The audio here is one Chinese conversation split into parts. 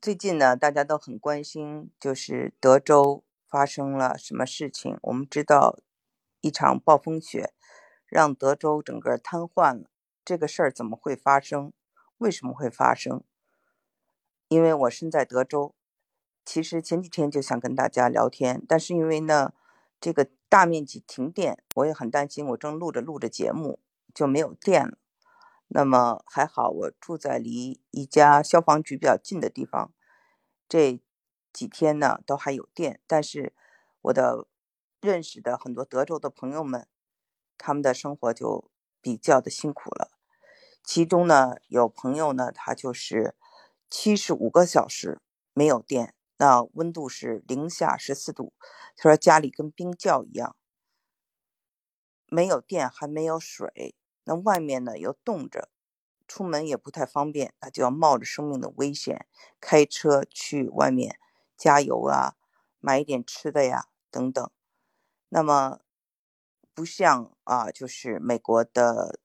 最近呢，大家都很关心，就是德州发生了什么事情。我们知道，一场暴风雪让德州整个瘫痪了。这个事儿怎么会发生？为什么会发生？因为我身在德州，其实前几天就想跟大家聊天，但是因为呢，这个大面积停电，我也很担心。我正录着录着节目就没有电了。那么还好，我住在离一家消防局比较近的地方，这几天呢都还有电。但是我的认识的很多德州的朋友们，他们的生活就比较的辛苦了。其中呢有朋友呢，他就是七十五个小时没有电，那温度是零下十四度，他说家里跟冰窖一样，没有电还没有水。那外面呢又冻着，出门也不太方便，那就要冒着生命的危险开车去外面加油啊，买一点吃的呀等等。那么不像啊，就是美国的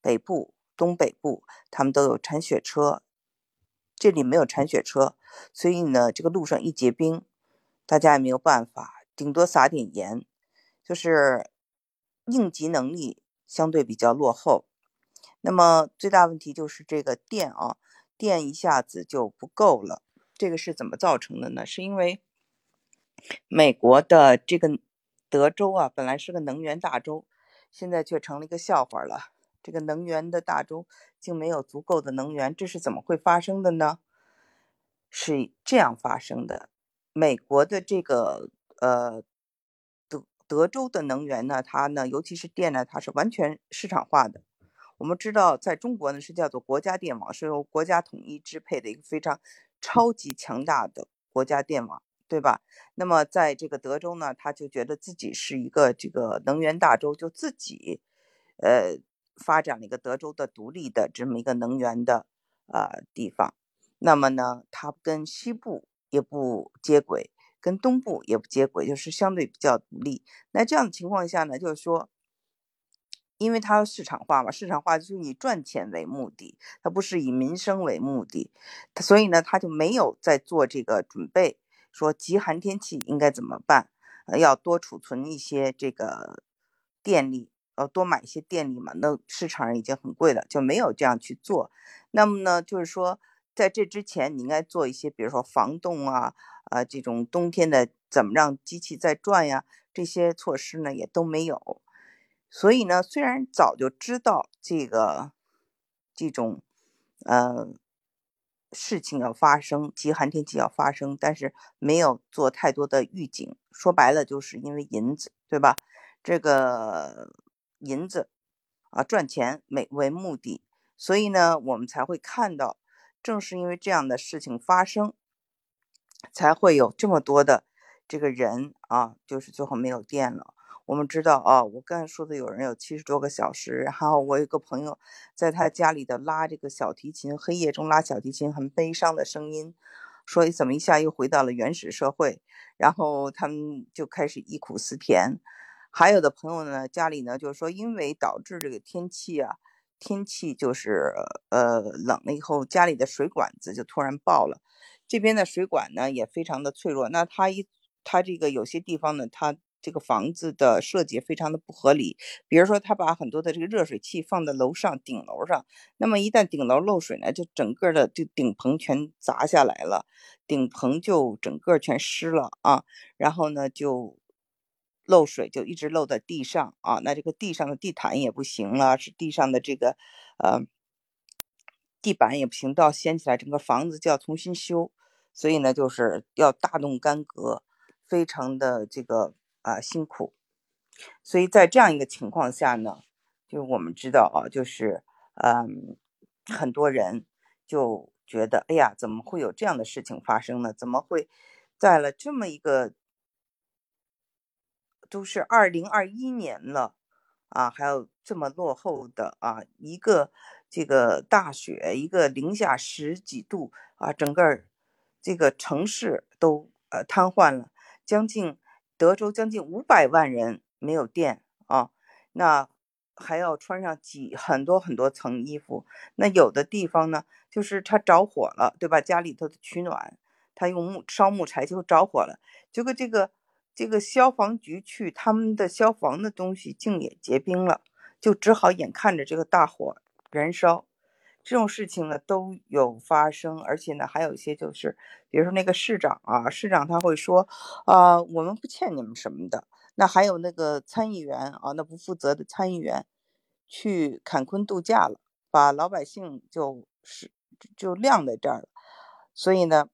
北部、东北部，他们都有铲雪车，这里没有铲雪车，所以呢，这个路上一结冰，大家也没有办法，顶多撒点盐，就是应急能力。相对比较落后，那么最大问题就是这个电啊，电一下子就不够了。这个是怎么造成的呢？是因为美国的这个德州啊，本来是个能源大州，现在却成了一个笑话了。这个能源的大州竟没有足够的能源，这是怎么会发生的呢？是这样发生的，美国的这个呃。德州的能源呢，它呢，尤其是电呢，它是完全市场化的。我们知道，在中国呢是叫做国家电网，是由国家统一支配的一个非常超级强大的国家电网，对吧？那么在这个德州呢，他就觉得自己是一个这个能源大州，就自己呃发展了一个德州的独立的这么一个能源的呃地方。那么呢，它跟西部也不接轨。跟东部也不接轨，就是相对比较独立。那这样的情况下呢，就是说，因为它市场化嘛，市场化就是以赚钱为目的，它不是以民生为目的，所以呢，他就没有在做这个准备，说极寒天气应该怎么办？要多储存一些这个电力，呃，多买一些电力嘛。那市场上已经很贵了，就没有这样去做。那么呢，就是说。在这之前，你应该做一些，比如说防冻啊，啊，这种冬天的怎么让机器再转呀，这些措施呢也都没有。所以呢，虽然早就知道这个这种呃事情要发生，极寒天气要发生，但是没有做太多的预警。说白了，就是因为银子，对吧？这个银子啊，赚钱为为目的，所以呢，我们才会看到。正是因为这样的事情发生，才会有这么多的这个人啊，就是最后没有电了。我们知道啊，我刚才说的有人有七十多个小时，然后我有个朋友在他家里的拉这个小提琴，黑夜中拉小提琴，很悲伤的声音，说怎么一下又回到了原始社会，然后他们就开始忆苦思甜。还有的朋友呢，家里呢就是说，因为导致这个天气啊。天气就是呃冷了以后，家里的水管子就突然爆了。这边的水管呢也非常的脆弱。那它一它这个有些地方呢，它这个房子的设计非常的不合理。比如说，它把很多的这个热水器放在楼上顶楼上，那么一旦顶楼漏水呢，就整个的这顶棚全砸下来了，顶棚就整个全湿了啊。然后呢就。漏水就一直漏在地上啊，那这个地上的地毯也不行了，是地上的这个呃地板也不行，都要掀起来，整个房子就要重新修，所以呢就是要大动干戈，非常的这个啊辛苦，所以在这样一个情况下呢，就是我们知道啊，就是嗯很多人就觉得，哎呀，怎么会有这样的事情发生呢？怎么会在了这么一个。都是二零二一年了啊，还有这么落后的啊，一个这个大雪，一个零下十几度啊，整个这个城市都呃瘫痪了，将近德州将近五百万人没有电啊，那还要穿上几很多很多层衣服。那有的地方呢，就是它着火了，对吧？家里头的取暖，他用木烧木柴就着火了，结果这个这个消防局去，他们的消防的东西竟也结冰了，就只好眼看着这个大火燃烧。这种事情呢都有发生，而且呢还有一些就是，比如说那个市长啊，市长他会说，啊，我们不欠你们什么的。那还有那个参议员啊，那不负责的参议员去坎昆度假了，把老百姓就是就晾在这儿了。所以呢，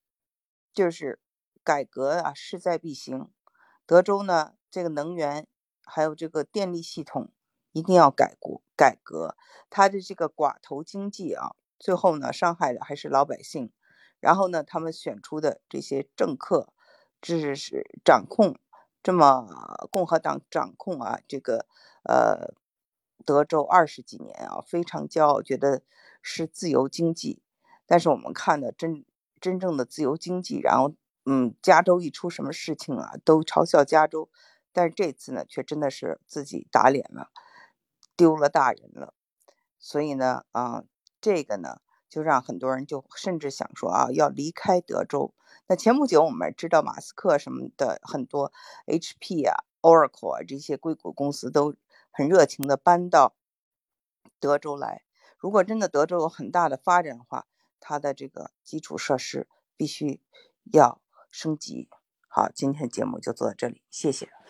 就是改革啊势在必行。德州呢这个能源还有这个电力系统。一定要改过改革，他的这个寡头经济啊，最后呢伤害的还是老百姓。然后呢，他们选出的这些政客，这是掌控这么共和党掌控啊，这个呃德州二十几年啊，非常骄傲，觉得是自由经济。但是我们看的真真正的自由经济，然后嗯，加州一出什么事情啊，都嘲笑加州。但是这次呢，却真的是自己打脸了。丢了大人了，所以呢，啊，这个呢，就让很多人就甚至想说啊，要离开德州。那前不久我们知道马斯克什么的很多，HP 啊、Oracle 啊这些硅谷公司都很热情的搬到德州来。如果真的德州有很大的发展的话，它的这个基础设施必须要升级。好，今天的节目就做到这里，谢谢。